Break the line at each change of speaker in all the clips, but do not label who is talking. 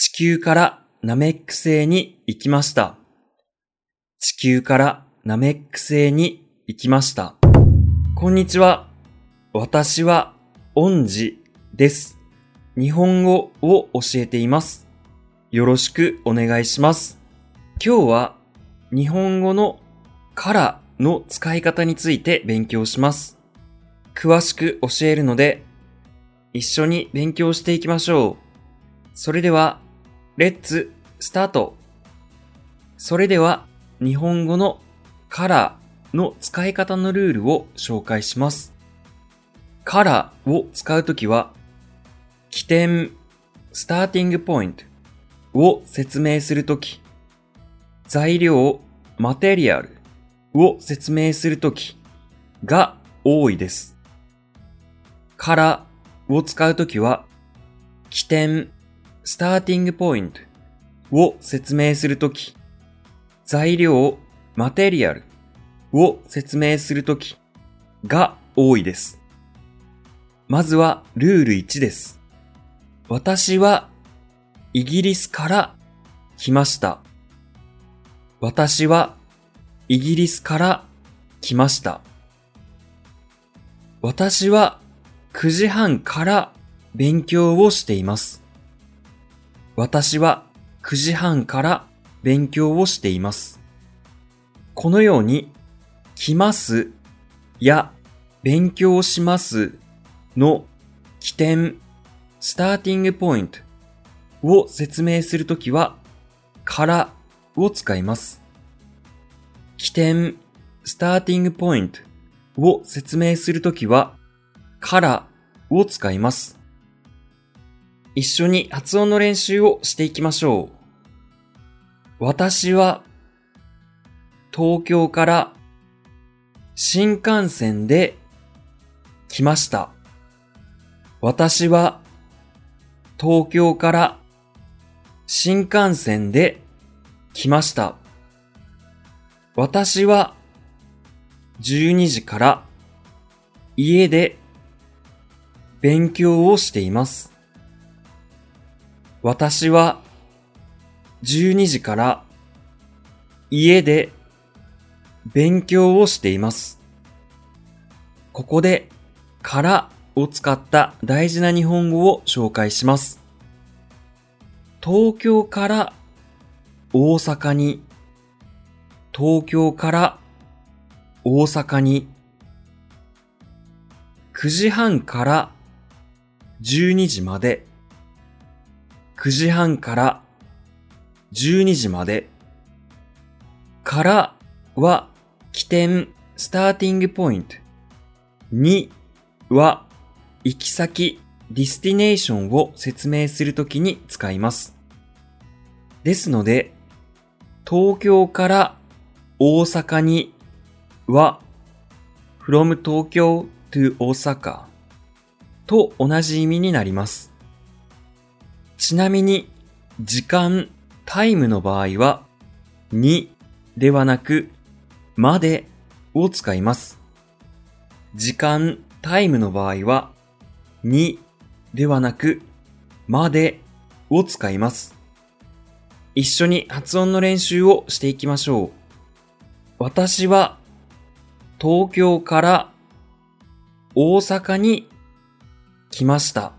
地球からナメック星に行きました。地球からナメック星に行きました。こんにちは。私は、恩師です。日本語を教えています。よろしくお願いします。今日は、日本語のからの使い方について勉強します。詳しく教えるので、一緒に勉強していきましょう。それでは、レッツスタートそれでは、日本語のからの使い方のルールを紹介します。からを使うときは、起点、スターティングポイントを説明するとき、材料、マテリアルを説明するときが多いです。からを使うときは、起点、スターティングポイントを説明するとき、材料、マテリアルを説明するときが多いです。まずはルール1です。私はイギリスから来ました。私はイギリスから来ました。私は9時半から勉強をしています。私は9時半から勉強をしています。このように、来ますや勉強しますの起点、スターティングポイントを説明するときは、からを使います。起点、スターティングポイントを説明するときは、からを使います。一緒に発音の練習をしていきましょう。私は東京から新幹線で来ました。私は東京から新幹線で来ました。私は12時から家で勉強をしています。私は12時から家で勉強をしています。ここでからを使った大事な日本語を紹介します。東京から大阪に、東京から大阪に、9時半から12時まで、9時半から12時まで、からは起点、 starting point。には行き先、 destination を説明するときに使います。ですので、東京から大阪には from 東京 to 大阪と同じ意味になります。ちなみに、時間、タイムの場合は、にではなく、までを使います。時間、タイムの場合は、にではなく、までを使います。一緒に発音の練習をしていきましょう。私は東京から大阪に来ました。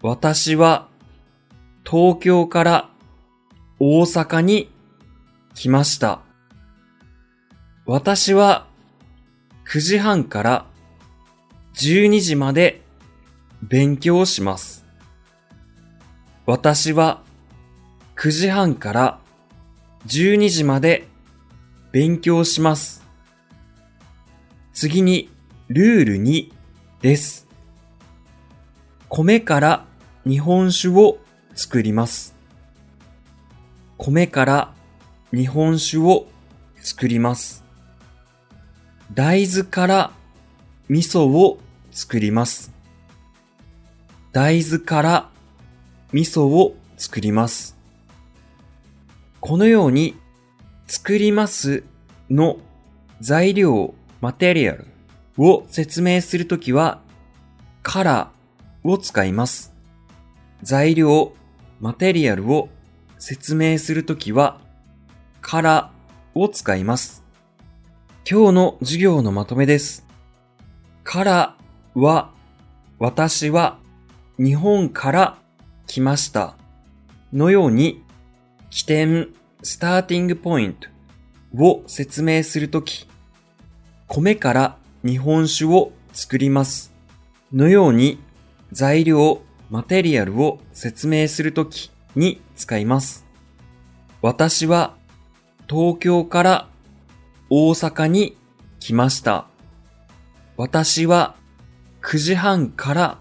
私は東京から大阪に来ました。私は9時半から12時まで勉強します。私は9時半から12時まで勉強します。次にルール2です。米から日本酒を作ります。米から日本酒を作ります。大豆から味噌を作ります。大豆から味噌を作ります。このように作りますの材料、マテリアルを説明するときはからを使います。材料、マテリアルを説明するときは、からを使います。今日の授業のまとめです。からは、私は日本から来ました。のように、起点、スターティングポイントを説明するとき、米から日本酒を作ります。のように、材料、マテリアルを説明するときに使います。私は東京から大阪に来ました。私は9時半から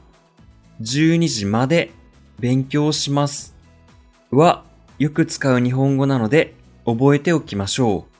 12時まで勉強します。はよく使う日本語なので覚えておきましょう。